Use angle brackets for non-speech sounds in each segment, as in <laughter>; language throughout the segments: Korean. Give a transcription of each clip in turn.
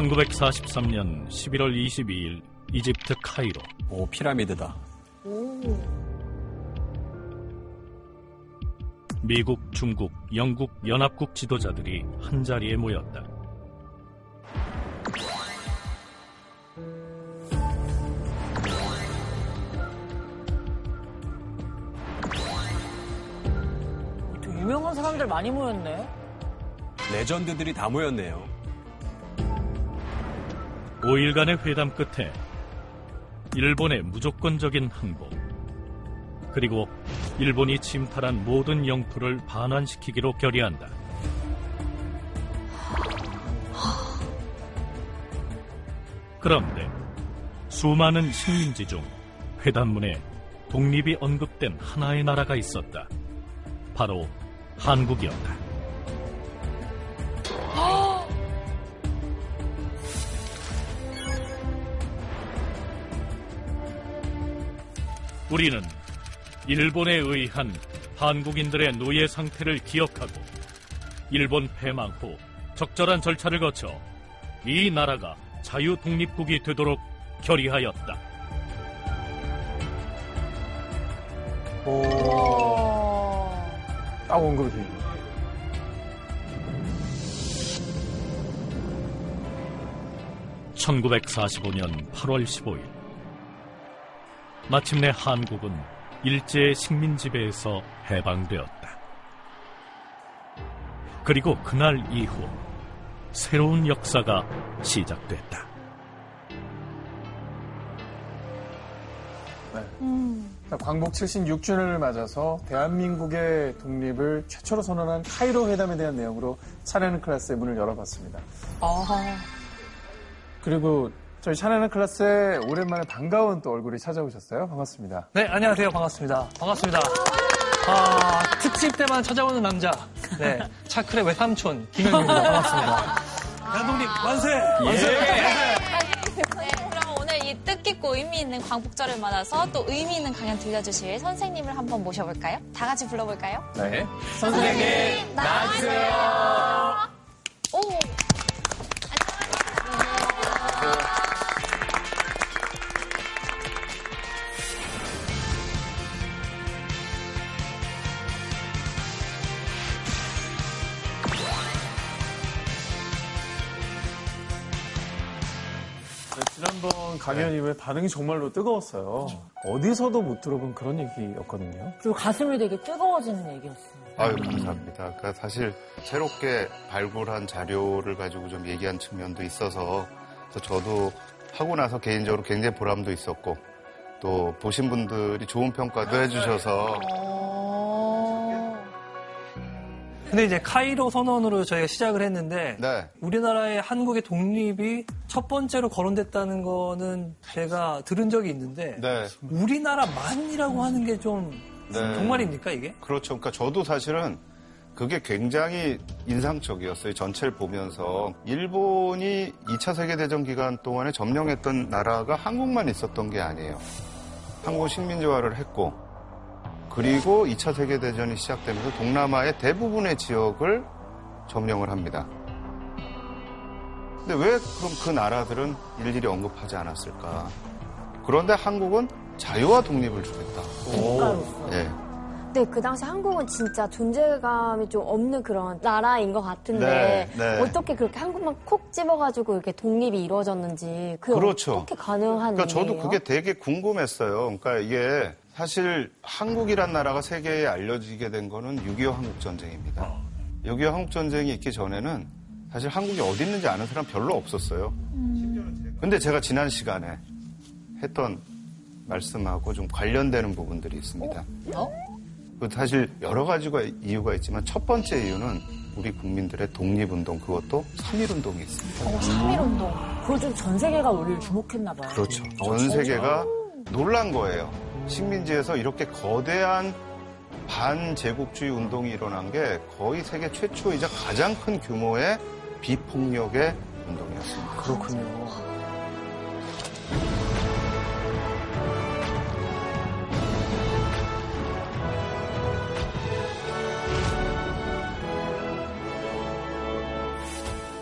1943년 11월 22일 이집트 카이로. 오, 피라미드다. 미국, 중국, 영국, 연합국 지도자들이 한자리에 모였다. 좀 유명한 사람들 많이 모였네. 레전드들이 다 모였네요. 5일간의 회담 끝에 일본의 무조건적인 항복 그리고 일본이 침탈한 모든 영토를 반환시키기로 결의한다. 그런데 수많은 식민지 중 회담문에 독립이 언급된 하나의 나라가 있었다. 바로 한국이었다. 우리는 일본에 의한 한국인들의 노예 상태를 기억하고 일본 패망 후 적절한 절차를 거쳐 이 나라가 자유 독립국이 되도록 결의하였다. 딱 언급이. 1945년 8월 15일 마침내 한국은 일제의 식민 지배에서 해방되었다. 그리고 그날 이후 새로운 역사가 시작됐다. 자, 광복 76주년을 맞아서 대한민국의 독립을 최초로 선언한 카이로 회담에 대한 내용으로 차례는 클래스의 문을 열어봤습니다. 아하. 그리고 저희 차례는 클래스에 오랜만에 반가운 또 얼굴이 찾아오셨어요. 반갑습니다. 네, 안녕하세요. 반갑습니다. 반갑습니다. 아, 특집 때만 찾아오는 남자. 네, 차크의 외삼촌, 김현입니다. 반갑습니다. 대한독립 만세! 만세! 네, 그럼 오늘 이 뜻깊고 의미 있는 광복절을 맞아서 또 의미 있는 강연 들려주실 선생님을 한번 모셔볼까요? 다 같이 불러볼까요? 네. 선생님, 나와주세요. 오! 지난번 강연 이후에 반응이 정말로 뜨거웠어요. 어디서도 못 들어본 그런 얘기였거든요. 그리고 가슴이 되게 뜨거워지는 얘기였어요. 아유, 감사합니다. 그러니까 사실 새롭게 발굴한 자료를 가지고 좀 얘기한 측면도 있어서 그래서 저도 하고 나서 개인적으로 굉장히 보람도 있었고 또 보신 분들이 좋은 평가도 해주셔서 근데 이제 카이로 선언으로 저희가 시작을 했는데 네. 우리나라의 한국의 독립이 첫 번째로 거론됐다는 거는 제가 들은 적이 있는데 네. 우리나라만이라고 하는 게좀 네. 정말입니까 이게? 그렇죠. 그러니까 저도 사실은 그게 굉장히 인상적이었어요. 전체를 보면서 일본이 2차 세계 대전 기간 동안에 점령했던 나라가 한국만 있었던 게 아니에요. 한국은 식민지화를 했고 그리고 2차 세계대전이 시작되면서 동남아의 대부분의 지역을 점령을 합니다. 근데 왜 그럼 그 나라들은 일일이 언급하지 않았을까? 그런데 한국은 자유와 독립을 주겠다. 국가로서. 예. 네, 그 당시 한국은 진짜 존재감이 좀 없는 그런 나라인 것 같은데 네, 네. 어떻게 그렇게 한국만 콕 집어가지고 이렇게 독립이 이루어졌는지 그게 그렇죠. 어떻게 가능한 그러니까 저도? 그게 되게 궁금했어요. 그러니까 이게 사실 한국이란 나라가 세계에 알려지게 된 거는 6.25 한국 전쟁입니다. 6.25 한국 전쟁이 있기 전에는 사실 한국이 어디 있는지 아는 사람 별로 없었어요. 근데 제가 지난 시간에 했던 말씀하고 좀 관련되는 부분들이 있습니다. 그 사실 여러 가지가 이유가 있지만 첫 번째 이유는 우리 국민들의 독립운동 그것도 3.1운동이 있습니다. 어, 3.1운동. 그걸 좀 전 세계가 우리를 주목했나 봐요. 그렇죠. 전 세계가 놀란 거예요. 식민지에서 이렇게 거대한 반제국주의 운동이 일어난 게 거의 세계 최초이자 가장 큰 규모의 비폭력의 운동이었습니다. 그렇군요.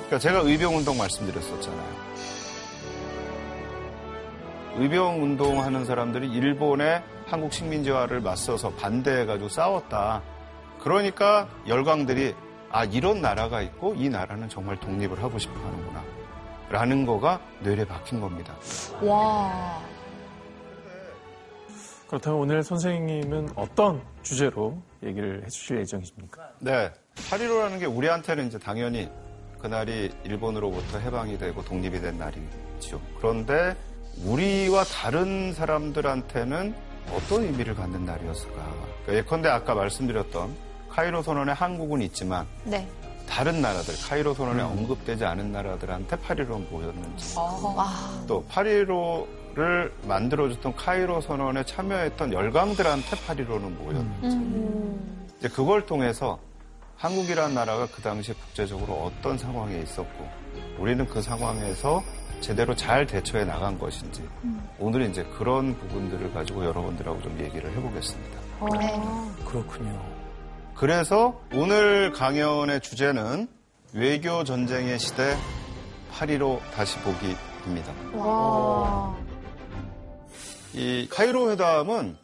그러니까 제가 의병운동 말씀드렸었잖아요. 의병 운동 하는 사람들이 일본의 한국 식민지화를 맞서서 반대해가지고 싸웠다. 그러니까 열강들이 아, 이런 나라가 있고 이 나라는 정말 독립을 하고 싶어 하는구나. 라는 거가 뇌리에 박힌 겁니다. 와. 그렇다면 오늘 선생님은 어떤 주제로 얘기를 해주실 예정이십니까? 네. 8.15라는 게 우리한테는 이제 당연히 그날이 일본으로부터 해방이 되고 독립이 된 날이죠. 그런데 우리와 다른 사람들한테는 어떤 의미를 갖는 날이었을까? 그러니까 예컨대 아까 말씀드렸던 카이로 선언에 한국은 있지만 네. 다른 나라들, 카이로 선언에 언급되지 않은 나라들한테 8.15는 뭐였는지. 와. 또 8.15를 만들어줬던 카이로 선언에 참여했던 열강들한테 8.15는 뭐였는지. 음. 이제 그걸 통해서 한국이라는 나라가 그 당시 국제적으로 어떤 상황에 있었고 우리는 그 상황에서 제대로 잘 대처해 나간 것인지 오늘 이제 그런 부분들을 가지고 여러분들하고 좀 얘기를 해보겠습니다. 네. 그렇군요. 그래서 오늘 강연의 주제는 외교 전쟁의 시대 8.15 다시 보기입니다. 와. 이 카이로 회담은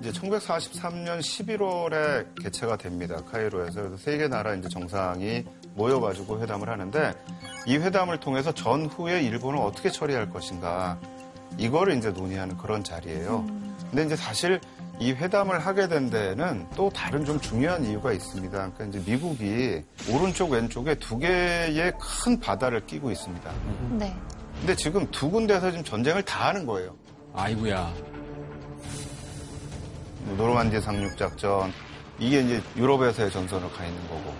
이제 1943년 11월에 개최가 됩니다. 카이로에서 그래서 세계 나라 이제 정상이 모여가지고 회담을 하는데 이 회담을 통해서 전후에 일본을 어떻게 처리할 것인가 이거를 이제 논의하는 그런 자리예요. 근데 이제 사실 이 회담을 하게 된 데에는 또 다른 좀 중요한 이유가 있습니다. 그러니까 이제 미국이 오른쪽 왼쪽에 두 개의 큰 바다를 끼고 있습니다. 네. 근데 지금 두 군데에서 지금 전쟁을 다 하는 거예요. 아이고야. 뭐 노르만디 상륙 작전 이게 이제 유럽에서의 전선으로 가 있는 거고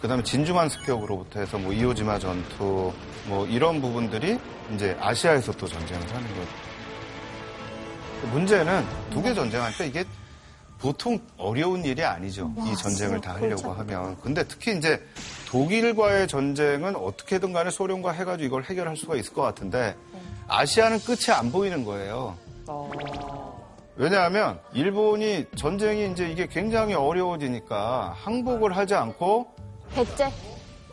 그 다음에 진주만 습격으로부터 해서 뭐 이오지마 전투 뭐 이런 부분들이 이제 아시아에서 또 전쟁을 하는 거죠. 문제는 두 개 전쟁하니까 이게 보통 어려운 일이 아니죠. 이 전쟁을 다 하려고 하면. 근데 특히 이제 독일과의 전쟁은 어떻게든 간에 소련과 해가지고 이걸 해결할 수가 있을 것 같은데 아시아는 끝이 안 보이는 거예요. 왜냐하면 일본이 전쟁이 이제 이게 굉장히 어려워지니까 항복을 하지 않고 배째.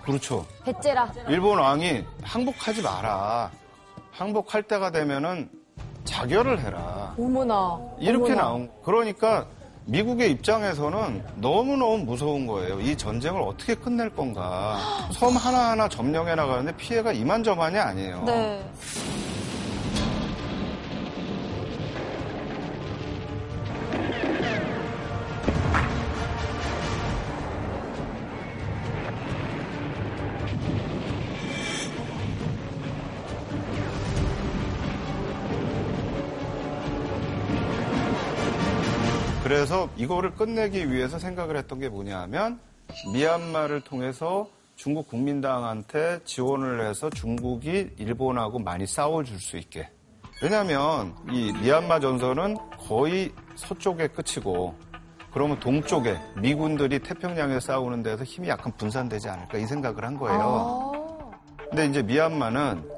그렇죠. 배째라. 일본 왕이 항복하지 마라. 항복할 때가 되면은 자결을 해라. 어머나. 이렇게 어머나. 나온 그러니까 미국의 입장에서는 너무너무 무서운 거예요. 이 전쟁을 어떻게 끝낼 건가. <gasps> 섬 하나하나 점령해 나가는데 피해가 이만저만이 아니에요. 네. 그래서 이거를 끝내기 위해서 생각을 했던 게 뭐냐 하면 미얀마를 통해서 중국 국민당한테 지원을 해서 중국이 일본하고 많이 싸워줄 수 있게. 왜냐하면 이 미얀마 전선은 거의 서쪽에 끝이고 그러면 동쪽에 미군들이 태평양에 싸우는 데서 힘이 약간 분산되지 않을까 이 생각을 한 거예요. 근데 이제 미얀마는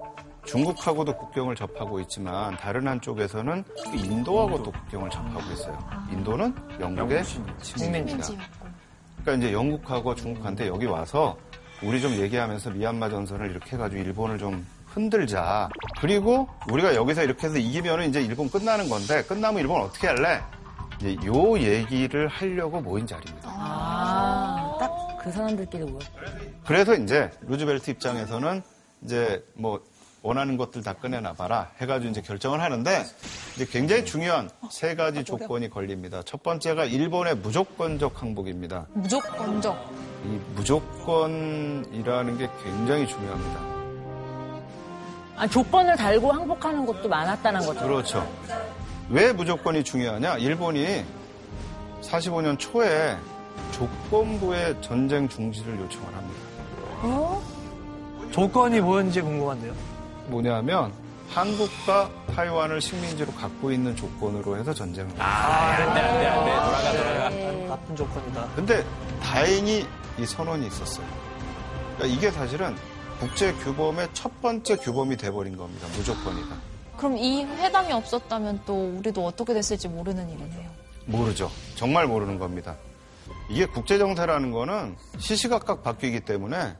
중국하고도 국경을 접하고 있지만 다른 한쪽에서는 또 인도하고도 국경을 접하고 있어요. 인도는 영국의 식민지다. 그러니까 이제 영국하고 중국한테 여기 와서 우리 좀 얘기하면서 미얀마 전선을 이렇게 해가지고 일본을 좀 흔들자. 그리고 우리가 여기서 이렇게 해서 이기면은 이제 일본 끝나는 건데 끝나면 일본 어떻게 할래? 이제 요 얘기를 하려고 모인 자리입니다. 아, 딱그 사람들끼리 모였 그래서 이제 루즈벨트 입장에서는 이제 뭐 원하는 것들 다 꺼내놔봐라 해가지고 이제 결정을 하는데 이제 굉장히 중요한 세 가지 조건이 걸립니다. 첫 번째가 일본의 무조건적 항복입니다. 무조건적. 이 무조건이라는 게 굉장히 중요합니다. 아, 조건을 달고 항복하는 것도 많았다는 거죠. 그렇죠. 왜 무조건이 중요하냐? 일본이 45년 초에 조건부의 전쟁 중지를 요청을 합니다. 조건이 뭐였는지 궁금한데요. 뭐냐면 한국과 타이완을 식민지로 갖고 있는 조건으로 해서 전쟁을 합니다. 안돼 안 돼 안 돼 돌아가 돌아가. 나쁜 조건이다. 근데 다행히 이 선언이 있었어요. 그러니까 이게 사실은 국제 규범의 첫 번째 규범이 돼버린 겁니다. 무조건이다. 그럼 이 회담이 없었다면 또 우리도 어떻게 됐을지 모르는 일이네요. 모르죠. 정말 모르는 겁니다. 이게 국제정세라는 거는 시시각각 바뀌기 때문에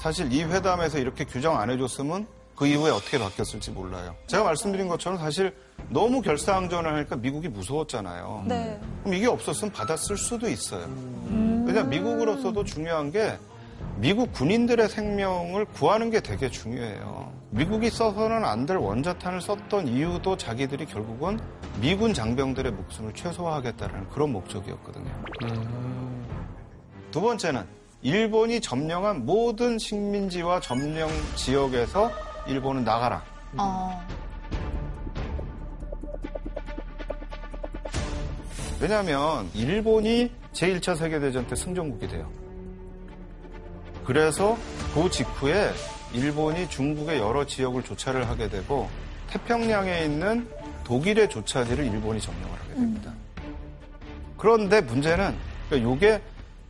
사실 이 회담에서 이렇게 규정 안 해줬으면 그 이후에 어떻게 바뀌었을지 몰라요. 제가 말씀드린 것처럼 사실 너무 결사항전을 하니까 미국이 무서웠잖아요. 네. 그럼 이게 없었으면 받았을 수도 있어요. 왜냐하면 미국으로서도 중요한 게 미국 군인들의 생명을 구하는 게 되게 중요해요. 미국이 써서는 안 될 원자탄을 썼던 이유도 자기들이 결국은 미군 장병들의 목숨을 최소화하겠다는 그런 목적이었거든요. 두 번째는 일본이 점령한 모든 식민지와 점령 지역에서 일본은 나가라. 어. 왜냐하면 일본이 제1차 세계대전 때 승전국이 돼요. 그래서 그 직후에 일본이 중국의 여러 지역을 조차를 하게 되고 태평양에 있는 독일의 조차지를 일본이 점령을 하게 됩니다. 그런데 문제는 이게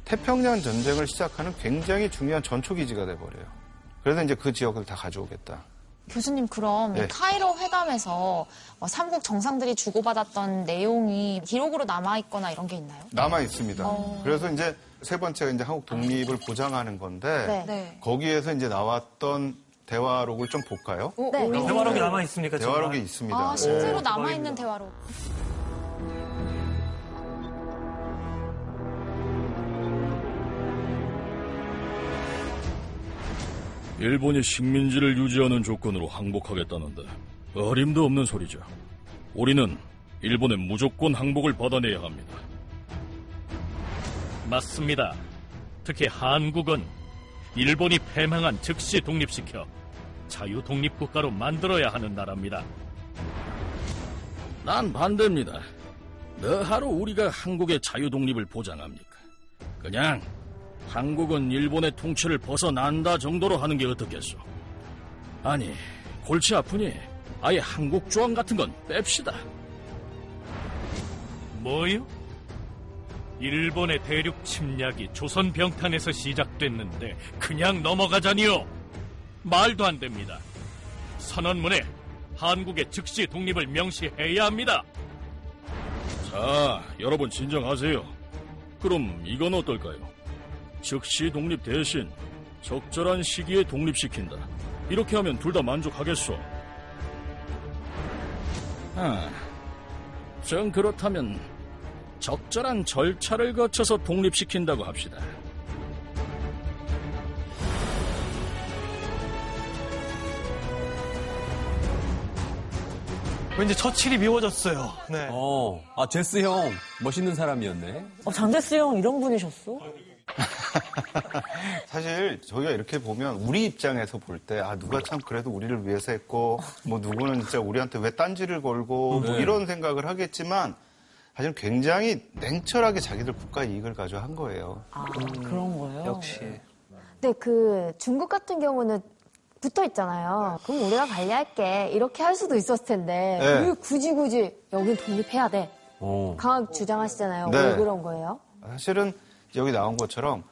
태평양 전쟁을 시작하는 굉장히 중요한 전초기지가 돼버려요. 그래서 이제 그 지역을 다 가져오겠다. 교수님 그럼 네. 이 카이로 회담에서 어, 삼국 정상들이 주고받았던 내용이 기록으로 남아 있거나 이런 게 있나요? 남아 있습니다. 어. 그래서 이제 세 번째가 이제 한국 독립을 보장하는 건데 네. 네. 거기에서 이제 나왔던 대화록을 좀 볼까요? 네. 대화록이 남아 있습니까? 대화록이 있습니다. 아 실제로 네. 남아 있는 대화록. 일본이 식민지를 유지하는 조건으로 항복하겠다는데 어림도 없는 소리죠. 우리는 일본의 무조건 항복을 받아내야 합니다. 맞습니다. 특히 한국은 일본이 패망한 즉시 독립시켜 자유 독립 국가로 만들어야 하는 나라입니다. 난 반대입니다. 너 하루 우리가 한국의 자유 독립을 보장합니까? 그냥 한국은 일본의 통치를 벗어난다 정도로 하는 게 어떻겠소? 아니, 골치 아프니 아예 한국 조항 같은 건 뺍시다. 뭐요? 일본의 대륙 침략이 조선 병탄에서 시작됐는데 그냥 넘어가자니요? 말도 안 됩니다. 선언문에 한국의 즉시 독립을 명시해야 합니다. 자, 여러분 진정하세요. 그럼 이건 어떨까요? 즉시 독립 대신 적절한 시기에 독립시킨다. 이렇게 하면 둘 다 만족하겠소. 아, 전 그렇다면 적절한 절차를 거쳐서 독립시킨다고 합시다. 왠지 처칠이 미워졌어요. 네. 어, 아, 제스 형, 멋있는 사람이었네. 어, 장대수 형 이런 분이셨어? <laughs> 사실 저희가 이렇게 보면 우리 입장에서 볼 때 아 누가 참 그래도 우리를 위해서 했고 뭐 누구는 진짜 우리한테 왜 딴지를 걸고 뭐 네. 이런 생각을 하겠지만 사실 굉장히 냉철하게 자기들 국가 이익을 가지고 한 거예요. 아, 그런 거예요? 역시. 근데 그 중국 같은 경우는 붙어 있잖아요. 그럼 우리가 관리할게. 이렇게 할 수도 있었을 텐데. 네. 왜 굳이 굳이 여긴 독립해야 돼. 어. 강하게 주장하시잖아요. 네. 왜 그런 거예요? 사실은 여기 나온 것처럼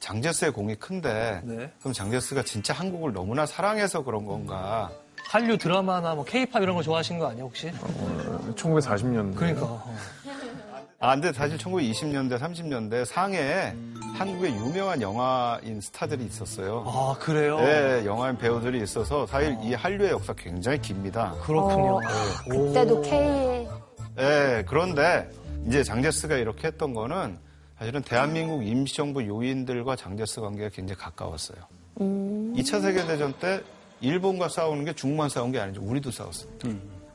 장제스의 공이 큰데 네. 그럼 장제스가 진짜 한국을 너무나 사랑해서 그런 건가? 한류 드라마나 뭐 케이팝 이런 거 좋아하시는 거 아니에요, 혹시? 1940년대. 그러니까. 어. 아, 근데 사실 1920년대, 30년대 상해에 한국의 유명한 영화인 스타들이 있었어요. 아, 그래요? 네, 영화인 배우들이 있어서 사실 이 한류의 역사 굉장히 깁니다. 그렇군요. 어, 그때도 K 네, 그런데 이제 장제스가 이렇게 했던 거는 사실은 대한민국 임시정부 요인들과 장제스 관계가 굉장히 가까웠어요. 2차 세계대전 때 일본과 싸우는 게 중국만 싸운 게 아니죠. 우리도 싸웠습니다.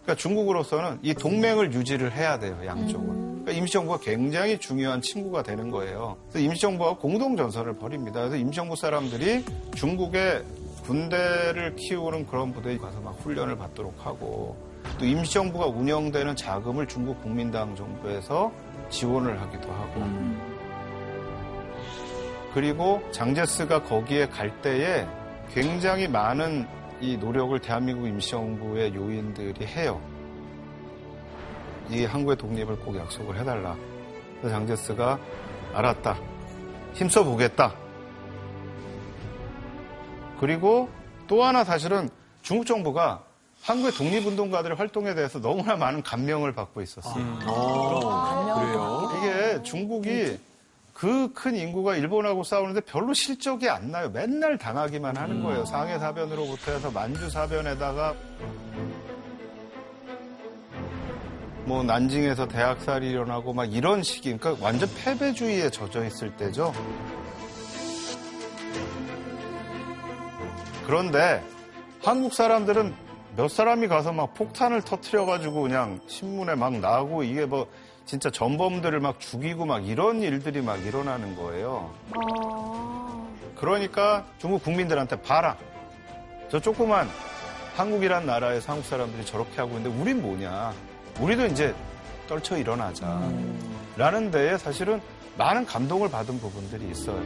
그러니까 중국으로서는 이 동맹을 유지를 해야 돼요, 양쪽은. 그러니까 임시정부가 굉장히 중요한 친구가 되는 거예요. 그래서 임시정부와 공동전선을 벌입니다. 그래서 임시정부 사람들이 중국의 군대를 키우는 그런 부대에 가서 막 훈련을 받도록 하고 또 임시정부가 운영되는 자금을 중국 국민당 정부에서 지원을 하기도 하고 그리고 장제스가 거기에 갈 때에 굉장히 많은 이 노력을 대한민국 임시정부의 요인들이 해요. 이 한국의 독립을 꼭 약속을 해달라. 그래서 장제스가 알았다. 힘써 보겠다. 그리고 또 하나 사실은 중국 정부가 한국의 독립운동가들의 활동에 대해서 너무나 많은 감명을 받고 있었어요. 어, 그래요? 이게 중국이 그 큰 인구가 일본하고 싸우는데 별로 실적이 안 나요. 맨날 당하기만 하는 거예요. 상해 사변으로부터 해서 만주 사변에다가 뭐 난징에서 대학살이 일어나고 막 이런 시기, 그러니까 완전 패배주의에 젖어 있을 때죠. 그런데 한국 사람들은 몇 사람이 가서 막 폭탄을 터트려가지고 그냥 신문에 막 나오고 이게 뭐 진짜 전범들을 막 죽이고 막 이런 일들이 막 일어나는 거예요. 아, 그러니까 중국 국민들한테 봐라. 저 조그만 한국이란 나라에서 한국 사람들이 저렇게 하고 있는데 우린 뭐냐. 우리도 이제 떨쳐 일어나자. 라는 데에 사실은 많은 감동을 받은 부분들이 있어요.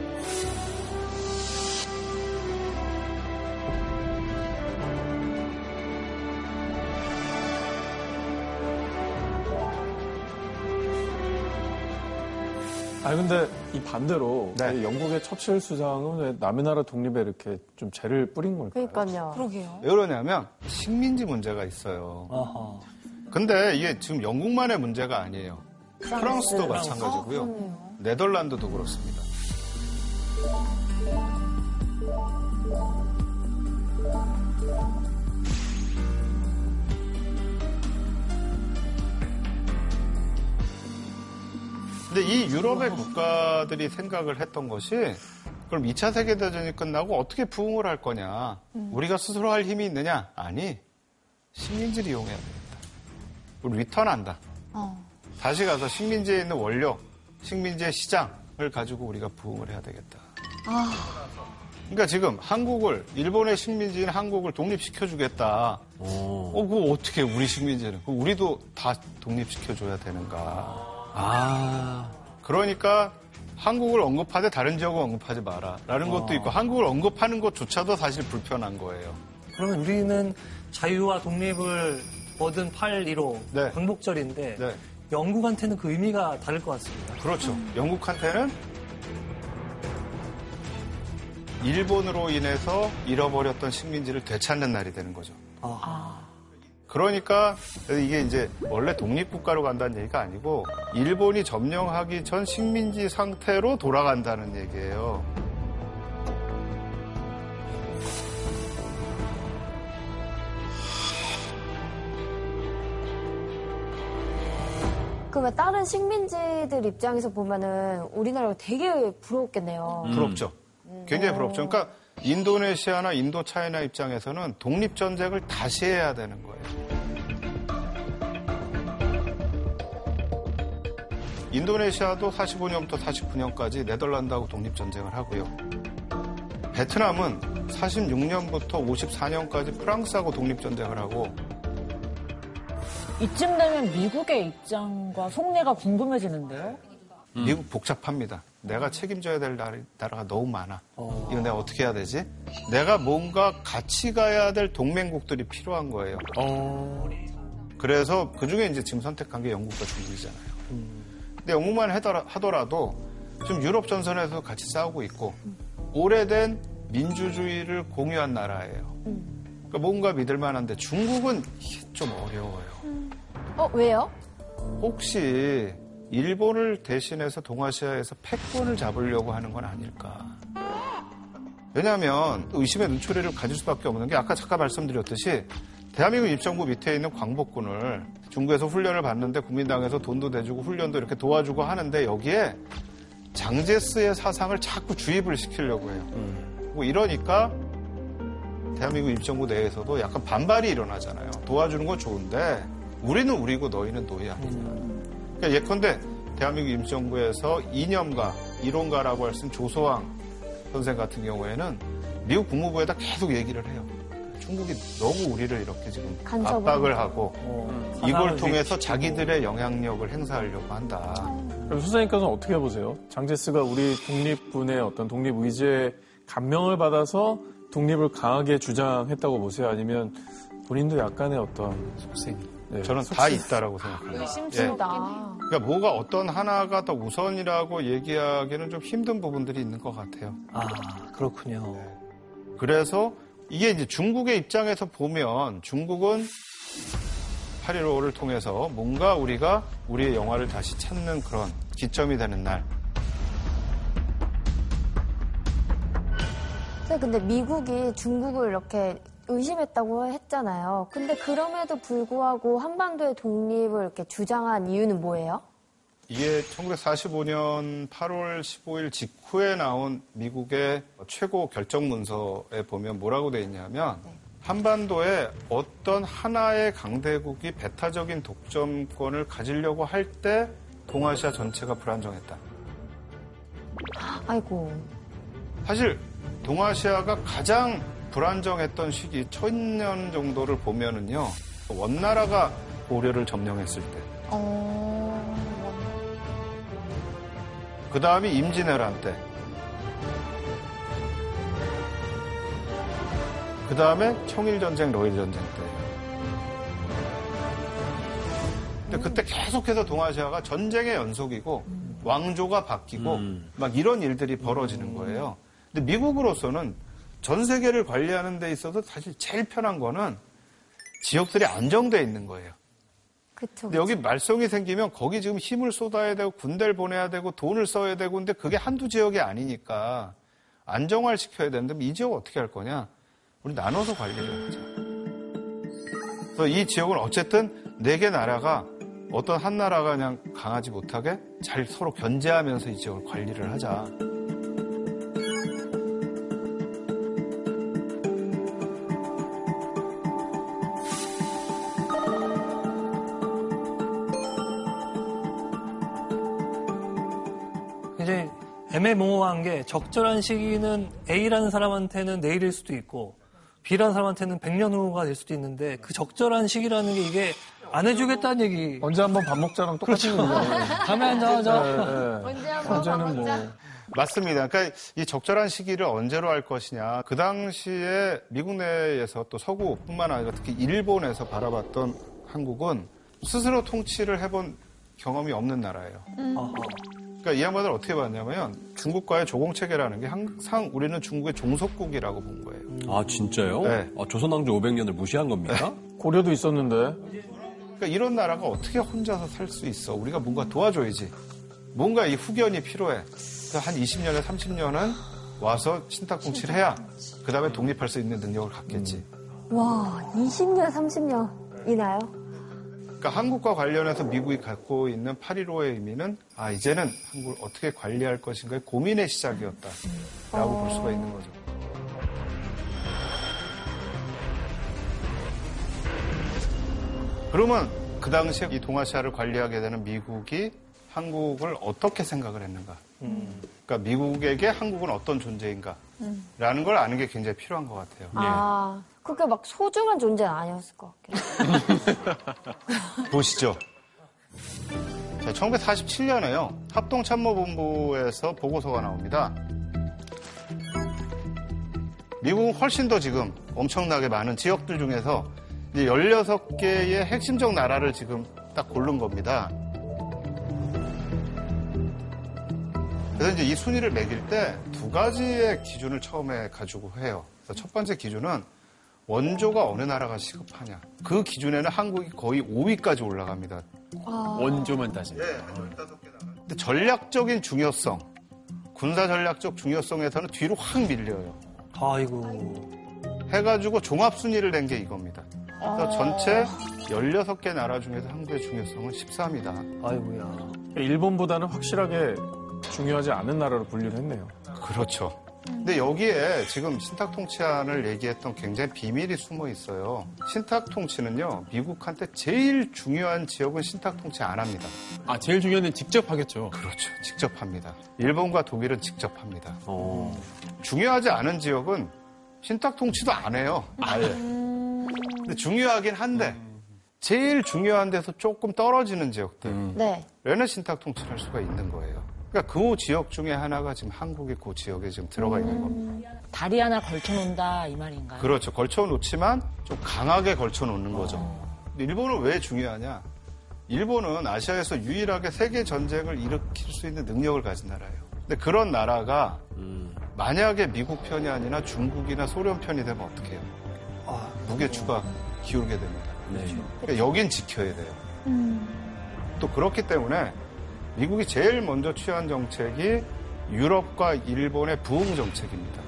아니 근데 이 반대로 네. 왜 영국의 처칠 수장은 왜 남의 나라 독립에 이렇게 좀 죄를 뿌린 걸까요? 그러니까요. 그러게요. 왜 그러냐면 식민지 문제가 있어요. 아하. 근데 이게 지금 영국만의 문제가 아니에요. 프랑스도 마찬가지고요. 그러네요. 네덜란드도 그렇습니다. 근데 이 유럽의 국가들이 생각을 했던 것이 그럼 2차 세계대전이 끝나고 어떻게 부흥을 할 거냐? 우리가 스스로 할 힘이 있느냐? 아니, 식민지를 이용해야 되겠다. 우리 리턴한다. 어. 다시 가서 식민지에 있는 원료, 식민지의 시장을 가지고 우리가 부흥을 해야 되겠다. 그러니까 지금 한국을 일본의 식민지인 한국을 독립시켜 주겠다. 어, 그거 어떻게 우리 식민지는? 우리도 다 독립시켜 줘야 되는가? 아, 그러니까 한국을 언급하되 다른 지역을 언급하지 마라 라는 것도 있고 한국을 언급하는 것조차도 사실 불편한 거예요. 그러면 우리는 자유와 독립을 얻은 8.15 네. 광복절인데 네. 영국한테는 그 의미가 다를 것 같습니다. 그렇죠. 영국한테는 일본으로 인해서 잃어버렸던 식민지를 되찾는 날이 되는 거죠. 아. 그러니까 이게 이제 원래 독립국가로 간다는 얘기가 아니고 일본이 점령하기 전 식민지 상태로 돌아간다는 얘기예요. 그러면 다른 식민지들 입장에서 보면은 우리나라가 되게 부러웠겠네요. 부럽죠. 굉장히 부럽죠. 그러니까 인도네시아나 인도 차이나 입장에서는 독립 전쟁을 다시 해야 되는 거예요. 인도네시아도 45년부터 49년까지 네덜란드하고 독립 전쟁을 하고요. 베트남은 46년부터 54년까지 프랑스하고 독립 전쟁을 하고 이쯤 되면 미국의 입장과 속내가 궁금해지는데요. 미국 복잡합니다. 내가 책임져야 될 나라- 나라가 너무 많아. 이거 내가 어떻게 해야 되지? 내가 뭔가 같이 가야 될 동맹국들이 필요한 거예요. 그래서 그 중에 이제 지금 선택한 게 영국과 중국이잖아요. 근데 영국만 하더라- 하더라도 지금 유럽 전선에서 같이 싸우고 있고 오래된 민주주의를 공유한 나라예요. 그러니까 뭔가 믿을 만한데 중국은 좀 어려워요. 어, 왜요? 혹시 일본을 대신해서 동아시아에서 패권을 잡으려고 하는 건 아닐까. 왜냐하면 의심의 눈초리를 가질 수밖에 없는 게 아까 잠깐 말씀드렸듯이 대한민국 입정부 밑에 있는 광복군을 중국에서 훈련을 받는데 국민당에서 돈도 대주고 훈련도 이렇게 도와주고 하는데 여기에 장제스의 사상을 자꾸 주입을 시키려고 해요. 뭐 이러니까 대한민국 입정부 내에서도 약간 반발이 일어나잖아요. 도와주는 건 좋은데 우리는 우리고 너희는 너희 아니냐. 그러니까 예컨대 대한민국 임시정부에서 이념가, 이론가라고 할 수 있는 조소왕 선생 같은 경우에는 미국 국무부에다 계속 얘기를 해요. 중국이 너무 우리를 이렇게 지금 압박을 하고. 사상을 이걸 통해서. 자기들의 영향력을 행사하려고 한다. 그럼 수사님께서는 어떻게 보세요? 장제스가 우리 독립군의 어떤 독립 의지에 감명을 받아서 독립을 강하게 주장했다고 보세요? 아니면 본인도 약간의 어떤 속셈이. 네, 저는 다 있다라고 생각합니다. 아, 의심스다 예. 그러니까 뭐가 어떤 하나가 더 우선이라고 얘기하기는 좀 힘든 부분들이 있는 것 같아요. 아 그렇군요. 네. 그래서 이게 이제 중국의 입장에서 보면 중국은 8.15를 통해서 뭔가 우리가 우리의 영화를 다시 찾는 그런 기점이 되는 날. 근데 미국이 중국을 이렇게 의심했다고 했잖아요. 근데 그럼에도 불구하고 한반도의 독립을 이렇게 주장한 이유는 뭐예요? 이게 1945년 8월 15일 직후에 나온 미국의 최고 결정 문서에 보면 뭐라고 돼 있냐면 한반도에 어떤 하나의 강대국이 배타적인 독점권을 가지려고 할 때 동아시아 전체가 불안정했다. 아이고. 사실 동아시아가 가장 불안정했던 시기 천년 정도를 보면은요 원나라가 고려를 점령했을 때. 그 다음이 임진왜란 때. 그 다음에 청일전쟁, 러일전쟁 때. 근데 그때 계속해서 동아시아가 전쟁의 연속이고 왕조가 바뀌고 막 이런 일들이 벌어지는 거예요. 근데 미국으로서는 전 세계를 관리하는 데 있어서 사실 제일 편한 거는 지역들이 안정돼 있는 거예요. 그쵸. 근데 여기 말썽이 생기면 거기 지금 힘을 쏟아야 되고 군대를 보내야 되고 돈을 써야 되고 근데 그게 한두 지역이 아니니까 안정화를 시켜야 되는데 이 지역 어떻게 할 거냐? 우리 나눠서 관리를 하자. 그래서 이 지역은 어쨌든 네 개 나라가 어떤 한 나라가 그냥 강하지 못하게 잘 서로 견제하면서 이 지역을 관리를 하자. 애매모호한 게 적절한 시기는 A라는 사람한테는 내일일 수도 있고 B라는 사람한테는 100년 후가 될 수도 있는데 그 적절한 시기라는 게 이게 안 해주겠다는 얘기. 언제 한번 밥 먹자랑 똑같은 거예요. 다음에 한잔 하자. 네, 네. 언제 한번 언제는 뭐 먹자. 맞습니다. 그러니까 이 적절한 시기를 언제로 할 것이냐. 그 당시에 미국 내에서 또 서구뿐만 아니라 특히 일본에서 바라봤던 한국은 스스로 통치를 해본 경험이 없는 나라예요. 어허. 그러니까 이 양반을 어떻게 봤냐면 중국과의 조공 체계라는 게 항상 우리는 중국의 종속국이라고 본 거예요. 아 진짜요? 네. 아, 조선왕조 500년을 무시한 겁니까? <laughs> 고려도 있었는데 그러니까 이런 나라가 어떻게 혼자서 살 수 있어? 우리가 뭔가 도와줘야지. 뭔가 이 후견이 필요해. 그래서 한 20년에 30년은 와서 신탁 통치를 해야 그 다음에 독립할 수 있는 능력을 갖겠지. 와, 20년, 30년이나요? 그러니까 한국과 관련해서 미국이 갖고 있는 8.15의 의미는 아 이제는 한국을 어떻게 관리할 것인가의 고민의 시작이었다라고 볼 수가 있는 거죠. 그러면 그 당시에 이 동아시아를 관리하게 되는 미국이 한국을 어떻게 생각을 했는가? 그러니까 미국에게 한국은 어떤 존재인가 라는 걸 아는 게 굉장히 필요한 것 같아요. 아, 그게 막 소중한 존재는 아니었을 것 같아요. <laughs> 보시죠. 자, 1947년에요. 합동참모본부에서 보고서가 나옵니다. 미국은 훨씬 더 지금 엄청나게 많은 지역들 중에서 이제 16개의 핵심적 나라를 지금 딱 고른 겁니다. 그래서 이제 이 순위를 매길 때 두 가지의 기준을 처음에 가지고 해요. 그래서 첫 번째 기준은 원조가 어느 나라가 시급하냐. 그 기준에는 한국이 거의 5위까지 올라갑니다. 원조만 따지면. 근데 전략적인 중요성, 군사 전략적 중요성에서는 뒤로 확 밀려요. 아이고. 해가지고 종합 순위를 낸 게 이겁니다. 그래서 전체 16개 나라 중에서 한국의 중요성은 14입니다. 아이고야. 일본보다는 확실하게 중요하지 않은 나라로 분류를 했네요. 그렇죠. 근데 여기에 지금 신탁 통치안을 얘기했던 굉장히 비밀이 숨어 있어요. 신탁 통치는요, 미국한테 제일 중요한 지역은 신탁 통치 안 합니다. 아 제일 중요한 건 직접 하겠죠. 그렇죠. 직접 합니다. 일본과 독일은 직접 합니다. 어. 중요하지 않은 지역은 신탁 통치도 안 해요. 아예. 근데 중요하긴 한데 제일 중요한 데서 조금 떨어지는 지역들에는 네. 신탁 통치를 할 수가 있는 거예요. 그러니까 그 지역 중에 하나가 지금 한국의 그 지역에 지금 들어가 있는 겁니다. 다리 하나 걸쳐놓는다 이 말인가요? 그렇죠. 걸쳐 놓지만 좀 강하게 걸쳐 놓는 거죠. 근데 일본은 왜 중요하냐? 일본은 아시아에서 유일하게 세계 전쟁을 일으킬 수 있는 능력을 가진 나라예요. 근데 그런 나라가 만약에 미국 편이 아니라 중국이나 소련 편이 되면 어떻게 해요? 아, 무게 추가 기울게 됩니다. 네. 그러니까 여긴 지켜야 돼요. 또 그렇기 때문에 미국이 제일 먼저 취한 정책이 유럽과 일본의 부흥 정책입니다.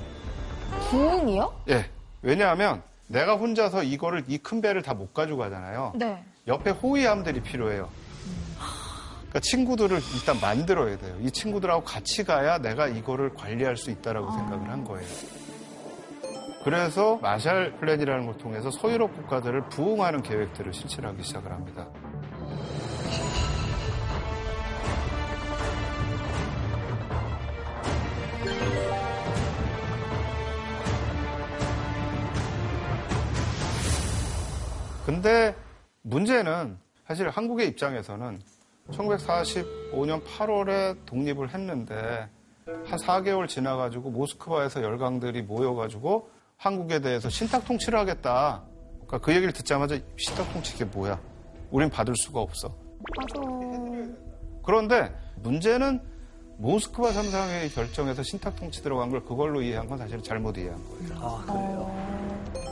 부흥이요? 예. 왜냐하면 내가 혼자서 이거를 이 큰 배를 다 못 가지고 가잖아요. 네. 옆에 호위함들이 필요해요. 그러니까 친구들을 일단 만들어야 돼요. 이 친구들하고 같이 가야 내가 이거를 관리할 수 있다라고 생각을 한 거예요. 그래서 마샬 플랜이라는 걸 통해서 서유럽 국가들을 부흥하는 계획들을 실천하기 시작을 합니다. 근데 문제는 사실 한국의 입장에서는 1945년 8월에 독립을 했는데 한 4개월 지나가지고 모스크바에서 열강들이 모여가지고 한국에 대해서 신탁 통치를 하겠다. 그러니까 그 얘기를 듣자마자 신탁 통치 이게 뭐야? 우린 받을 수가 없어. 맞아. 그런데 문제는 모스크바 삼상회의 결정에서 신탁 통치 들어간 걸 그걸로 이해한 건 사실 잘못 이해한 거예요. 아, 그래요?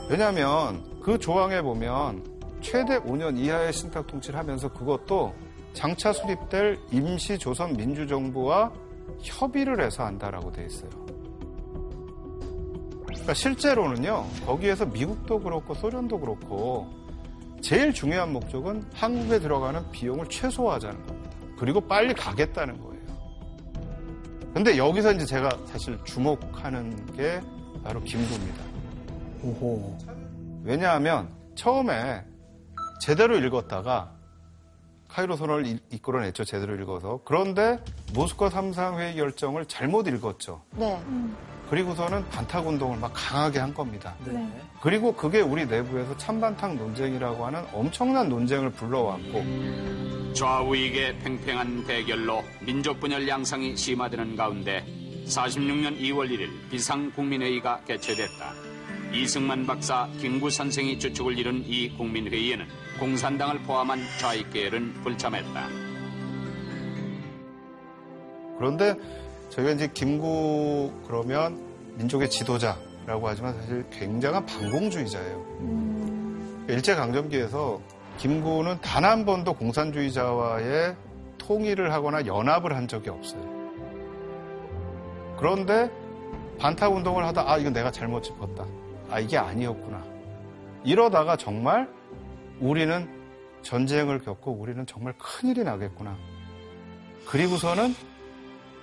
왜냐하면 그 조항에 보면 최대 5년 이하의 신탁 통치를 하면서 그것도 장차 수립될 임시 조선 민주정부와 협의를 해서 한다라고 돼 있어요. 그러니까 실제로는요, 거기에서 미국도 그렇고 소련도 그렇고 제일 중요한 목적은 한국에 들어가는 비용을 최소화하자는 겁니다. 그리고 빨리 가겠다는 거예요. 근데 여기서 이제 제가 사실 주목하는 게 바로 김구입니다. 오호. 왜냐하면 처음에 제대로 읽었다가 카이로 선언을 이- 이끌어냈죠. 제대로 읽어서. 그런데 모스크바 삼상회의 결정을 잘못 읽었죠. 네. 그리고서는 반탁 운동을 막 강하게 한 겁니다. 네. 그리고 그게 우리 내부에서 찬반탁 논쟁이라고 하는 엄청난 논쟁을 불러왔고 좌우익의 팽팽한 대결로 민족 분열 양상이 심화되는 가운데 46년 2월 1일 비상국민회의가 개최됐다. 이승만 박사, 김구 선생이 주축을 이룬 이 국민회의에는 공산당을 포함한 좌익 계열은 불참했다. 그런데 저희가 이제 김구 그러면 민족의 지도자라고 하지만 사실 굉장한 반공주의자예요. 일제강점기에서 김구는 단 한 번도 공산주의자와의 통일을 하거나 연합을 한 적이 없어요. 그런데 반탁 운동을 하다 아 이건 내가 잘못 짚었다. 아 이게 아니었구나. 이러다가 정말 우리는 전쟁을 겪고 우리는 정말 큰일이 나겠구나. 그리고서는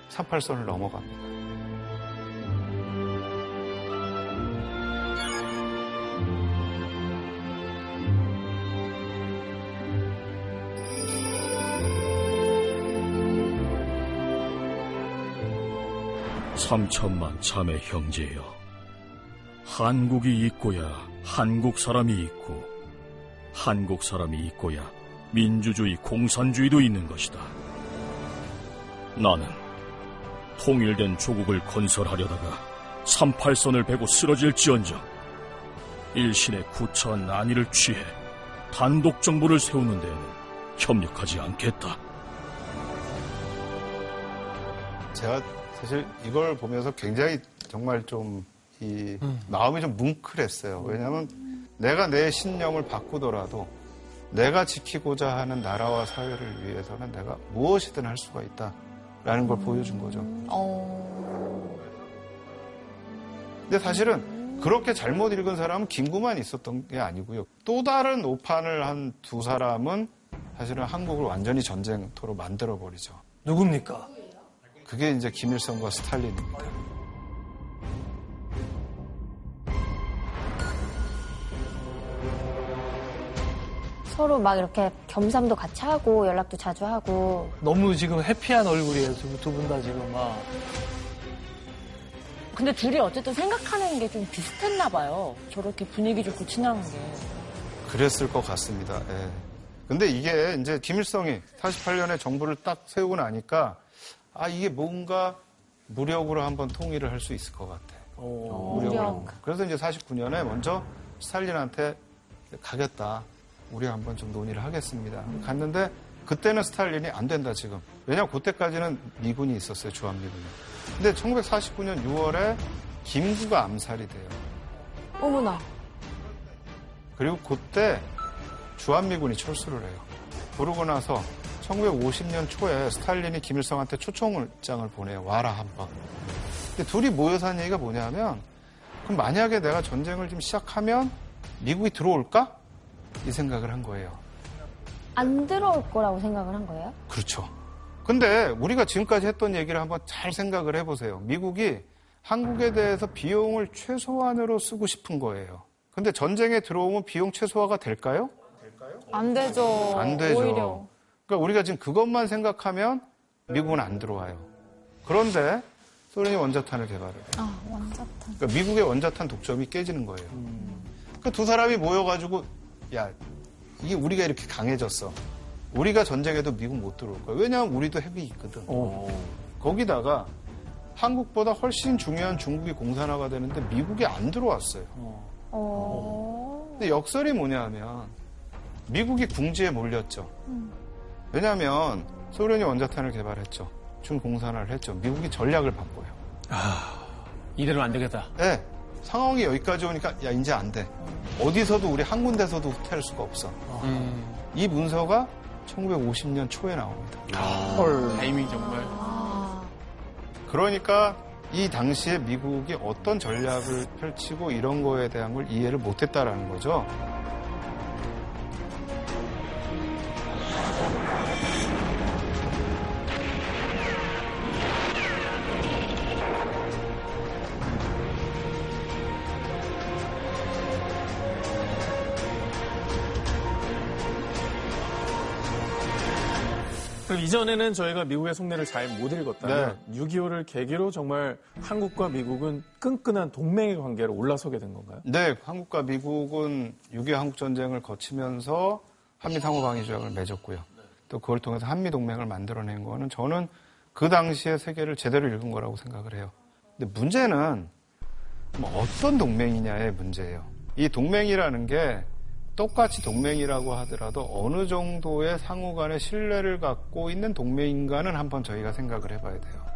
38선을 넘어갑니다. 삼천만 참의 형제여 한국이 있고야 한국 사람이 있고 한국 사람이 있고야 민주주의 공산주의도 있는 것이다. 나는 통일된 조국을 건설하려다가 38선을 베고 쓰러질지언정 일신의 구차한 안위를 취해 단독 정부를 세우는 데에는 협력하지 않겠다. 제가 사실 이걸 보면서 굉장히 정말 좀 이 마음이 좀 뭉클했어요. 왜냐하면 내가 내 신념을 바꾸더라도 내가 지키고자 하는 나라와 사회를 위해서는 내가 무엇이든 할 수가 있다라는 걸 보여준 거죠. 어, 근데 사실은 그렇게 잘못 읽은 사람은 김구만 있었던 게 아니고요. 또 다른 오판을 한 두 사람은 사실은 한국을 완전히 전쟁터로 만들어 버리죠. 누굽니까? 그게 이제 김일성과 스탈린입니다. 서로 막 이렇게 겸삼도 같이 하고 연락도 자주 하고 너무 지금 해피한 얼굴이에요. 두 분 다 지금 막. 근데 둘이 어쨌든 생각하는 게 좀 비슷했나 봐요. 저렇게 분위기 좋고 친한 게. 그랬을 것 같습니다. 예. 근데 이게 이제 김일성이 48년에 정부를 딱 세우고 나니까 아 이게 뭔가 무력으로 한번 통일을 할 수 있을 것 같아. 무력으로. 그래서 이제 49년에 먼저 스탈린한테 가겠다. 우리 한번 좀 논의를 하겠습니다. 갔는데 그때는 스탈린이 안 된다 지금. 왜냐면 그때까지는 미군이 있었어요 주한미군이. 근데 1949년 6월에 김구가 암살이 돼요. 어머나 그리고 그때 주한미군이 철수를 해요. 그러고 나서 1950년 초에 스탈린이 김일성한테 초청장을 보내요. 와라 한번. 근데 둘이 모여서 한 얘기가 뭐냐면 그럼 만약에 내가 전쟁을 좀 시작하면 미국이 들어올까? 이 생각을 한 거예요. 안 들어올 거라고 생각을 한 거예요? 그렇죠. 근데 우리가 지금까지 했던 얘기를 한번 잘 생각을 해보세요. 미국이 한국에 대해서 비용을 최소한으로 쓰고 싶은 거예요. 근데 전쟁에 들어오면 비용 최소화가 될까요? 안 되죠. 안 되죠. 오히려. 그러니까 우리가 지금 그것만 생각하면 미국은 안 들어와요. 그런데 소련이 원자탄을 개발해요. 아, 원자탄. 그러니까 미국의 원자탄 독점이 깨지는 거예요. 그두 사람이 모여가지고 야 이게 우리가 이렇게 강해졌어. 우리가 전쟁에도 미국 못 들어올 거야. 왜냐하면 우리도 핵이 있거든. 거기다가 한국보다 훨씬 중요한 중국이 공산화가 되는데 미국이 안 들어왔어요. 어. 근데 역설이 뭐냐 하면 미국이 궁지에 몰렸죠. 왜냐하면 소련이 원자탄을 개발했죠. 중 공산화를 했죠. 미국이 전략을 바꿔요. 이대로는 안 되겠다. 네. 상황이 여기까지 오니까 야 이제 안 돼. 어디서도 우리 한 군데서도 후퇴할 수가 없어. 이 문서가 1950년 초에 나옵니다. 타이밍 정말. 그러니까 이 당시에 미국이 어떤 전략을 펼치고 이런 거에 대한 걸 이해를 못했다라는 거죠. 이전에는 저희가 미국의 속내를 잘 못 읽었다면 6.25를 계기로 정말 한국과 미국은 끈끈한 동맹의 관계로 올라서게 된 건가요? 네, 한국과 미국은 6.25 한국 전쟁을 거치면서 한미 상호 방위 조약을 맺었고요. 또 그걸 통해서 한미 동맹을 만들어낸 거는 저는 그 당시의 세계를 제대로 읽은 거라고 생각을 해요. 근데 문제는 뭐 어떤 동맹이냐의 문제예요. 이 동맹이라는 게 똑같이 동맹이라고 하더라도 어느 정도의 상호 간의 신뢰를 갖고 있는 동맹인가는 한번 저희가 생각을 해봐야 돼요.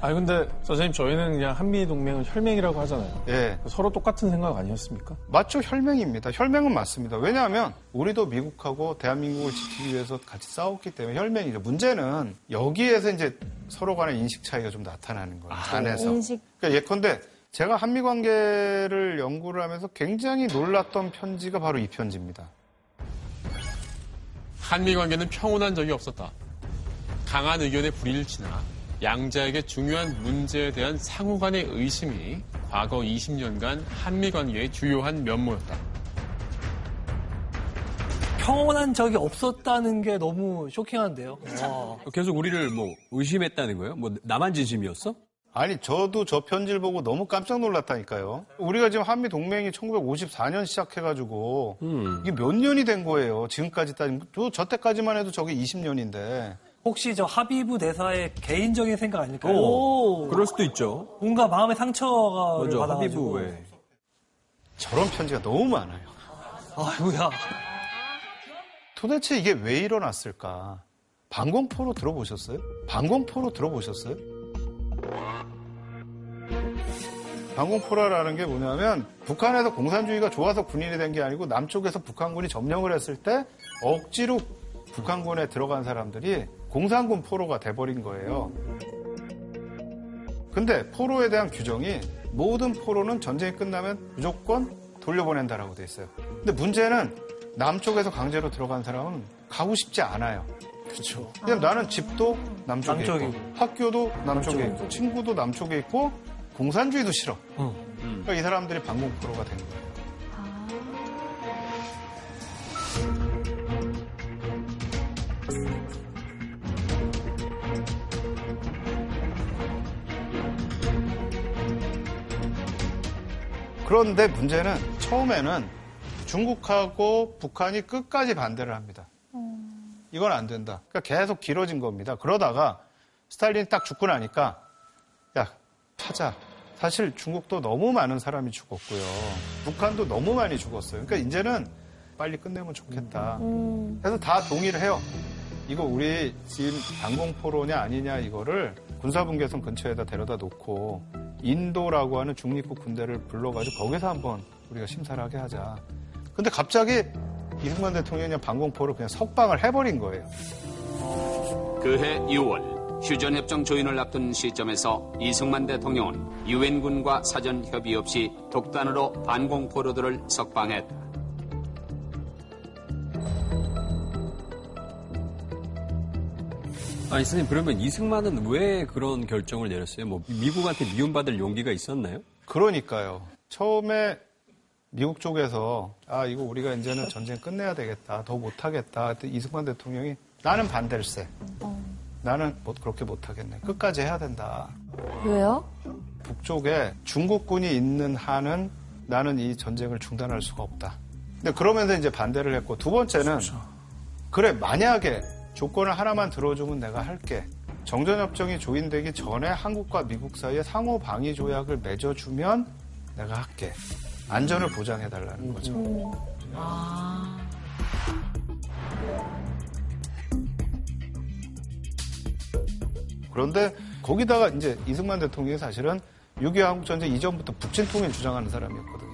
아니 근데 선생님 저희는 그냥 한미 동맹은 혈맹이라고 하잖아요. 예. 서로 똑같은 생각 아니었습니까? 맞죠. 혈맹입니다. 혈맹은 맞습니다. 왜냐하면 우리도 미국하고 대한민국을 지키기 위해서 같이 싸웠기 때문에 혈맹이죠. 문제는 여기에서 이제 서로 간의 인식 차이가 좀 나타나는 거예요. 안에서. 인식. 그러니까 예컨대 제가 한미 관계를 연구를 하면서 굉장히 놀랐던 편지가 바로 이 편지입니다. 한미 관계는 평온한 적이 없었다. 강한 의견의 불일치나 양자에게 중요한 문제에 대한 상호 간의 의심이 과거 20년간 한미 관계의 주요한 면모였다. 평온한 적이 없었다는 게 너무 쇼킹한데요. 와. 계속 우리를 뭐 의심했다는 거예요? 뭐 나만 진심이었어? 아니 저도 저 편지를 보고 너무 깜짝 놀랐다니까요. 우리가 지금 한미 동맹이 1954년 시작해가지고 이게 몇 년이 된 거예요. 지금까지 따지면 저, 저 때까지만 해도 저게 20년인데 혹시 저 하비브 대사의 개인적인 생각 아닐까요? 오, 그럴 수도 있죠. 뭔가 마음의 상처가 받아가지고. 왜? 저런 편지가 너무 많아요. 아이고야. 도대체 이게 왜 일어났을까? 방공포로 들어보셨어요? 방공포로 들어보셨어요? 방공포라라는 게 뭐냐면 북한에서 공산주의가 좋아서 군인이 된 게 아니고 남쪽에서 북한군이 점령을 했을 때 억지로 북한군에 들어간 사람들이 공산군 포로가 돼버린 거예요. 근데 포로에 대한 규정이 모든 포로는 전쟁이 끝나면 무조건 돌려보낸다라고 돼 있어요. 근데 문제는 남쪽에서 강제로 들어간 사람은 가고 싶지 않아요. 그렇죠. 그냥 나는 집도 남쪽에, 남쪽이고. 있고 학교도 남쪽에 있고 친구도 남쪽에 있고 공산주의도 싫어. 그러니까 이 사람들이 방공포로가 된 거예요. 그런데 문제는 처음에는 중국하고 북한이 끝까지 반대를 합니다. 이건 안 된다. 그러니까 계속 길어진 겁니다. 그러다가 스탈린이 딱 죽고 나니까 야 하자. 사실 중국도 너무 많은 사람이 죽었고요. 북한도 너무 많이 죽었어요. 그러니까 이제는 빨리 끝내면 좋겠다. 그래서 다 동의를 해요. 이거 우리 지금 방공포로냐 아니냐 이거를 군사분계선 근처에다 데려다 놓고 인도라고 하는 중립국 군대를 불러가지고 거기서 한번 우리가 심사를 하게 하자. 근데 갑자기 이승만 대통령이 방공포로 그냥 석방을 해버린 거예요. 그해 2월 휴전협정 조인을 앞둔 시점에서 이승만 대통령은 유엔군과 사전 협의 없이 독단으로 반공포로들을 석방했다. 아니 선생님 그러면 이승만은 왜 그런 결정을 내렸어요? 뭐 미국한테 미움받을 용기가 있었나요? 그러니까요. 처음에 미국 쪽에서 아 이거 우리가 이제는 전쟁 끝내야 되겠다 더 못하겠다 이승만 대통령이 나는 반댈세 나는 뭐 그렇게 못하겠네. 끝까지 해야 된다. 왜요? 북쪽에 중국군이 있는 한은 나는 이 전쟁을 중단할 수가 없다. 근데 그러면서 이제 반대를 했고 두 번째는 그래 만약에 조건을 하나만 들어주면 내가 할게. 정전협정이 조인되기 전에 한국과 미국 사이에 상호 방위 조약을 맺어주면 내가 할게. 안전을 보장해달라는 거죠. 그런데 거기다가 이제 이승만 대통령이 사실은 6.25 한국전쟁 이전부터 북진통일 주장하는 사람이었거든요.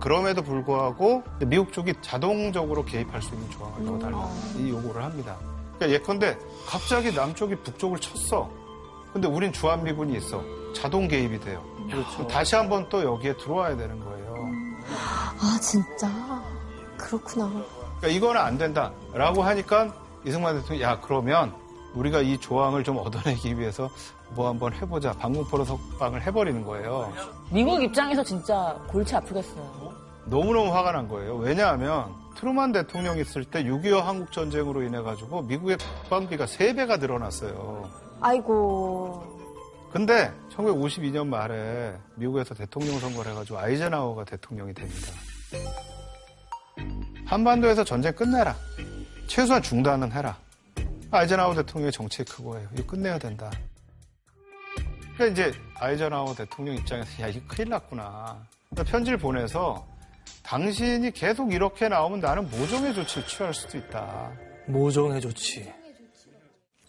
그럼에도 불구하고 미국 쪽이 자동적으로 개입할 수 있는 조항을 넣어달라 이 요구를 합니다. 그러니까 예컨대 갑자기 남쪽이 북쪽을 쳤어. 근데 우린 주한미군이 있어. 자동 개입이 돼요. 그럼 다시 한번 또 여기에 들어와야 되는 거예요. 아, 진짜. 그렇구나. 그러니까 이거는 안 된다라고 하니까 이승만 대통령이 야 그러면 우리가 이 조항을 좀 얻어내기 위해서 뭐 한번 해보자 방공포로 석방을 해버리는 거예요. 미국 입장에서 진짜 골치 아프겠어요. 너무너무 화가 난 거예요. 왜냐하면 트루만 대통령 있을 때 6.25 한국전쟁으로 인해 가지고 미국의 국방비가 3배가 늘어났어요. 아이고. 근데 1952년 말에 미국에서 대통령 선거를 해가지고 아이젠하워가 대통령이 됩니다. 한반도에서 전쟁 끝내라. 최소한 중단은 해라. 아이젠하워 대통령의 정책이 그거예요. 이거 끝내야 된다. 그러니까 이제 아이젠하워 대통령 입장에서 야 이거 큰일 났구나. 그러니까 편지를 보내서 당신이 계속 이렇게 나오면 나는 모종의 조치를 취할 수도 있다. 모종의 조치.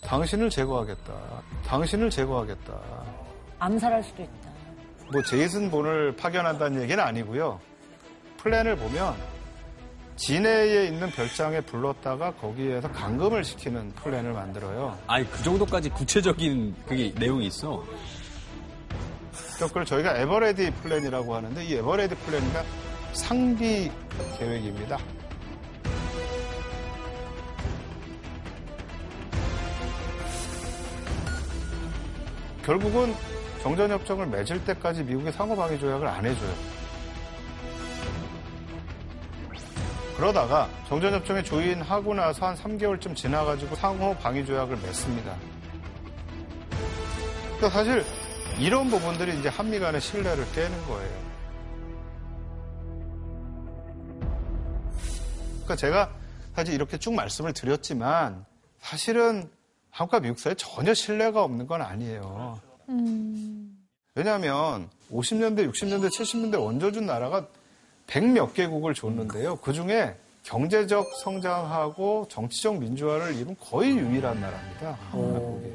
당신을 제거하겠다. 당신을 제거하겠다. 암살할 수도 있다. 뭐 제이슨 본을 파견한다는 얘기는 아니고요. 플랜을 보면 진해에 있는 별장에 불렀다가 거기에서 감금을 시키는 플랜을 만들어요. 아니 그 정도까지 구체적인 그게 내용이 있어. 그걸 저희가 Everready 플랜이라고 하는데 이 Everready 플랜이가 상비 계획입니다. 결국은 정전협정을 맺을 때까지 미국의 상호방위 조약을 안 해줘요. 그러다가 정전협정에 조인하고 나서 한 3개월쯤 지나가지고 상호 방위 조약을 맺습니다. 그러니까 사실 이런 부분들이 이제 한미 간의 신뢰를 깨는 거예요. 그러니까 제가 사실 이렇게 쭉 말씀을 드렸지만 사실은 한국과 미국 사이에 전혀 신뢰가 없는 건 아니에요. 왜냐하면 50년대, 60년대, 70년대 얹어준 나라가 100몇 개국을 줬는데요. 그 중에 경제적 성장하고 정치적 민주화를 이룬 거의 유일한 나라입니다. 한국이.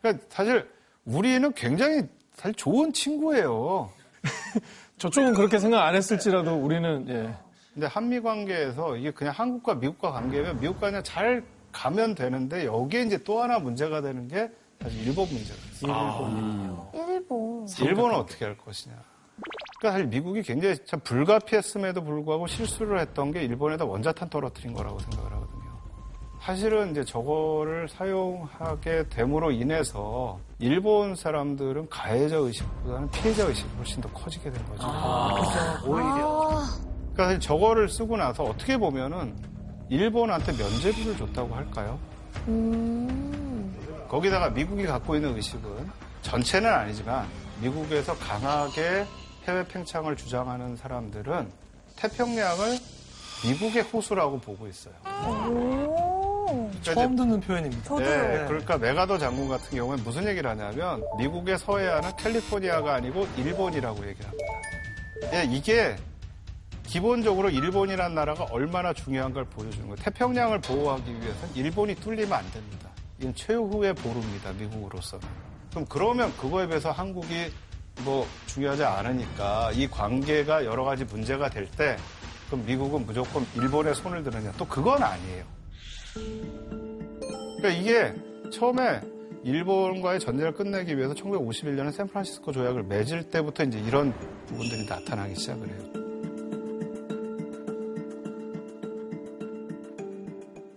그러니까 사실 우리는 굉장히 사실 좋은 친구예요. <laughs> 저쪽은 그렇게 생각 안 했을지라도 우리는 예. 근데 한미 관계에서 이게 그냥 한국과 미국과 관계면 미국과 그냥 잘 가면 되는데 여기에 이제 또 하나 문제가 되는 게 사실 일본 문제가 있어요. 일본. 일본은 어떻게 할 것이냐. 그러니까 사실 미국이 굉장히 참 불가피했음에도 불구하고 실수를 했던 게 일본에다 원자탄 떨어뜨린 거라고 생각을 하거든요. 사실은 이제 저거를 사용하게 됨으로 인해서 일본 사람들은 가해자 의식보다는 피해자 의식이 훨씬 더 커지게 된 거죠. 오히려. 그러니까 사실 저거를 쓰고 나서 어떻게 보면은 일본한테 면죄부를 줬다고 할까요? 음. 거기다가 미국이 갖고 있는 의식은 전체는 아니지만 미국에서 강하게 해외 팽창을 주장하는 사람들은 태평양을 미국의 호수라고 보고 있어요. 오. 그러니까 처음 듣는 표현입니다. 저도요. 네, 그러니까 메가더 장군 같은 경우에 무슨 얘기를 하냐면 미국의 서해안은 캘리포니아가 아니고 일본이라고 얘기를 합니다. 예, 이게 기본적으로 일본이라는 나라가 얼마나 중요한 걸 보여주는 거예요. 태평양을 보호하기 위해서는 일본이 뚫리면 안 됩니다. 이건 최후의 보루입니다. 미국으로서는. 그럼 그러면 그거에 비해서 한국이 뭐 중요하지 않으니까 이 관계가 여러 가지 문제가 될 때 그럼 미국은 무조건 일본에 손을 드느냐 또 그건 아니에요. 그러니까 이게 처음에 일본과의 전쟁을 끝내기 위해서 1951년에 샌프란시스코 조약을 맺을 때부터 이제 이런 부분들이 나타나기 시작을 해요.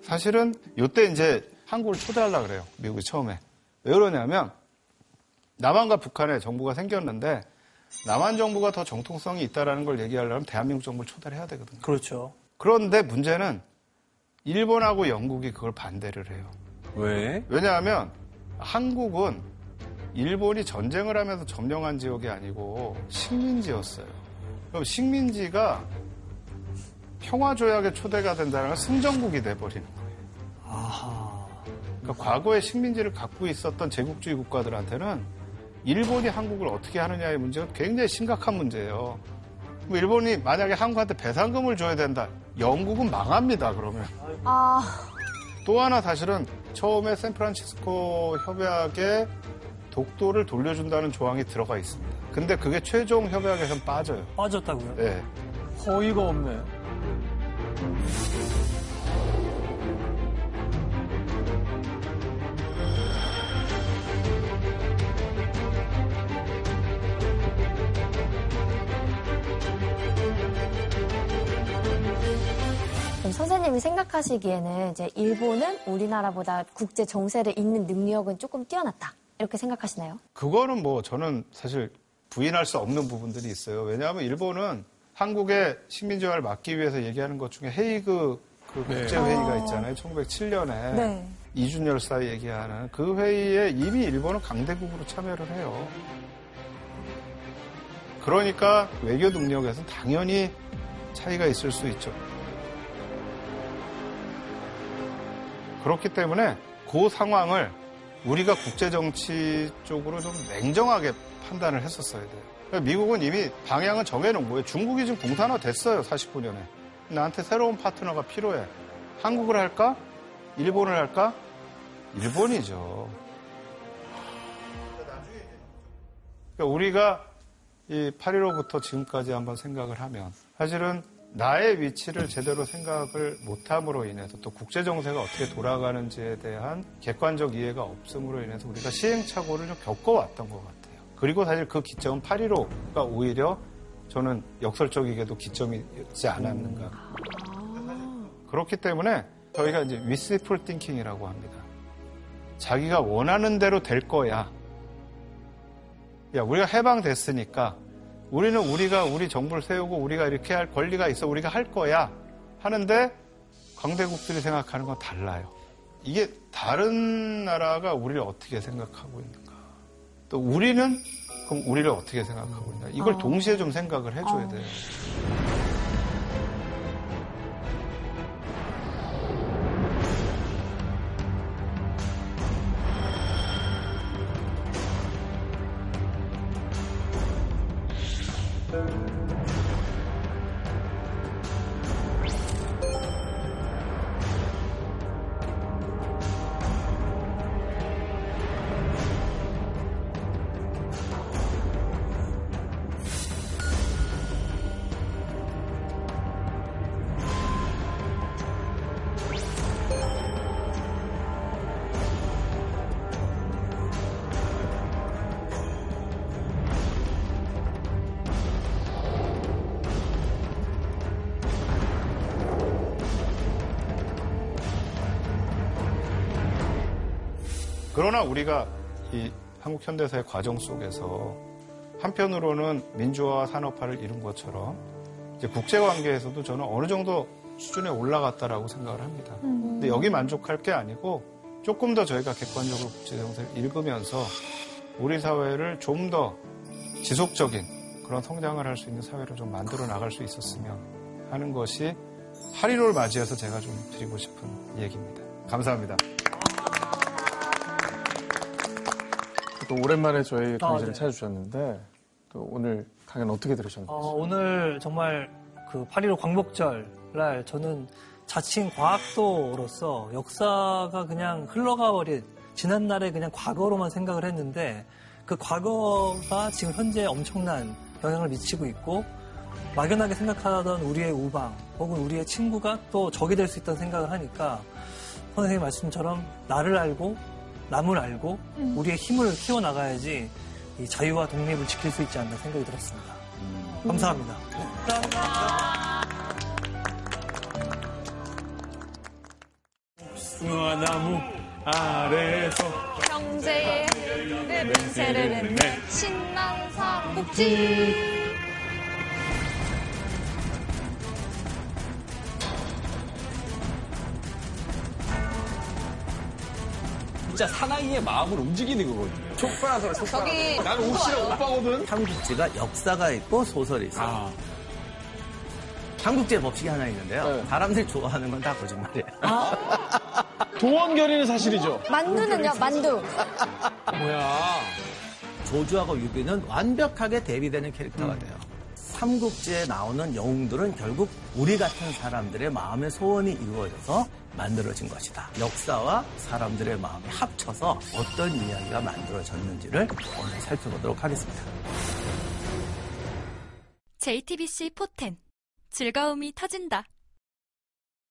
사실은 이때 이제 한국을 초대하려고 그래요. 미국이 처음에. 왜 그러냐면 남한과 북한의 정부가 생겼는데 남한 정부가 더 정통성이 있다라는 걸 얘기하려면 대한민국 정부를 초대를 해야 되거든요. 그렇죠. 그런데 문제는 일본하고 영국이 그걸 반대를 해요. 왜? 왜냐하면 한국은 일본이 전쟁을 하면서 점령한 지역이 아니고 식민지였어요. 그럼 식민지가 평화조약의 초대가 된다는 건 승전국이 돼버리는 거예요. 아하. 그러니까 과거에 식민지를 갖고 있었던 제국주의 국가들한테는 일본이 한국을 어떻게 하느냐의 문제가 굉장히 심각한 문제예요. 뭐 일본이 만약에 한국한테 배상금을 줘야 된다. 영국은 망합니다, 그러면. 아, 또 하나 사실은 처음에 샌프란시스코 협약에 독도를 돌려준다는 조항이 들어가 있습니다. 근데 그게 최종 협약에선 빠져요. 빠졌다고요? 네. 허위가 없네. 그럼 선생님이 생각하시기에는 이제 일본은 우리나라보다 국제 정세를 잇는 능력은 조금 뛰어났다. 이렇게 생각하시나요? 그거는 뭐 저는 사실 부인할 수 없는 부분들이 있어요. 왜냐하면 일본은 한국의 식민지화를 막기 위해서 얘기하는 것 중에 헤이그 그 네. 국제회의가 아. 있잖아요. 1907년에 네. 이준 열사 얘기하는 그 회의에 이미 일본은 강대국으로 참여를 해요. 그러니까 외교 능력에서는 당연히 차이가 있을 수 있죠. 그렇기 때문에 그 상황을 우리가 국제 정치 쪽으로 좀 냉정하게 판단을 했었어야 돼요. 그러니까 미국은 이미 방향은 정해놓은 거예요. 중국이 지금 공산화 됐어요, 49년에. 나한테 새로운 파트너가 필요해. 한국을 할까? 일본을 할까? 일본이죠. 그러니까 우리가 이 8.15부터 지금까지 한번 생각을 하면 사실은 나의 위치를 제대로 생각을 못함으로 인해서 또 국제 정세가 어떻게 돌아가는지에 대한 객관적 이해가 없음으로 인해서 우리가 시행착오를 좀 겪어왔던 것 같아요. 그리고 사실 그 기점은 8.15가 오히려 저는 역설적이게도 기점이지 않았는가. 그렇기 때문에 저희가 이제 위스풀 띵킹이라고 합니다. 자기가 원하는 대로 될 거야. 야, 우리가 해방됐으니까 우리는 우리가 우리 정부를 세우고 우리가 이렇게 할 권리가 있어 우리가 할 거야 하는데 강대국들이 생각하는 건 달라요. 이게 다른 나라가 우리를 어떻게 생각하고 있는가. 또 우리는 그럼 우리를 어떻게 생각하고 있나. 이걸 아. 동시에 좀 생각을 해줘야 아. 돼요. 그러나 우리가 이 한국 현대사의 과정 속에서 한편으로는 민주화와 산업화를 이룬 것처럼 이제 국제 관계에서도 저는 어느 정도 수준에 올라갔다라고 생각을 합니다. 근데 여기 만족할 게 아니고 조금 더 저희가 객관적으로 국제 정세를 읽으면서 우리 사회를 좀 더 지속적인 그런 성장을 할 수 있는 사회로 좀 만들어 나갈 수 있었으면 하는 것이 하리로를 맞이해서 제가 좀 드리고 싶은 얘기입니다. 감사합니다. 또 오랜만에 저희 강의실을 네. 찾아주셨는데 또 오늘 강연 어떻게 들으셨나요? 어, 오늘 정말 그 8.15 광복절 날 저는 자칭 과학도로서 역사가 그냥 흘러가 버린 지난 날의 그냥 과거로만 생각을 했는데 그 과거가 지금 현재 엄청난 영향을 미치고 있고 막연하게 생각하던 우리의 우방 혹은 우리의 친구가 또 적이 될 수 있다는 생각을 하니까 선생님 말씀처럼 나를 알고 남을 알고 우리의 힘을 키워나가야지 이 자유와 독립을 지킬 수 있지 않나 생각이 들었습니다. 감사합니다. 수화나무 아래에서 경제의 맹세를 했네. 신난 삼국지. 진짜 사나이의 마음을 움직이는 거거든요. 촉발하더라, 저기 나는 옥시랑 오빠거든. 삼국지가 역사가 있고 소설이 있어요. 삼국지의 법칙이 하나 있는데요. 사람들이 좋아하는 건 다 거짓말이에요. 도원결의는 사실이죠. 만두는요, 만두. 뭐야. 조주하고 유비는 완벽하게 대비되는 캐릭터가 돼요. 삼국지에 나오는 영웅들은 결국 우리 같은 사람들의 마음의 소원이 이루어져서 만들어진 것이다. 역사와 사람들의 마음이 합쳐서 어떤 이야기가 만들어졌는지를 오늘 살펴보도록 하겠습니다. JTBC 포텐 즐거움이 터진다.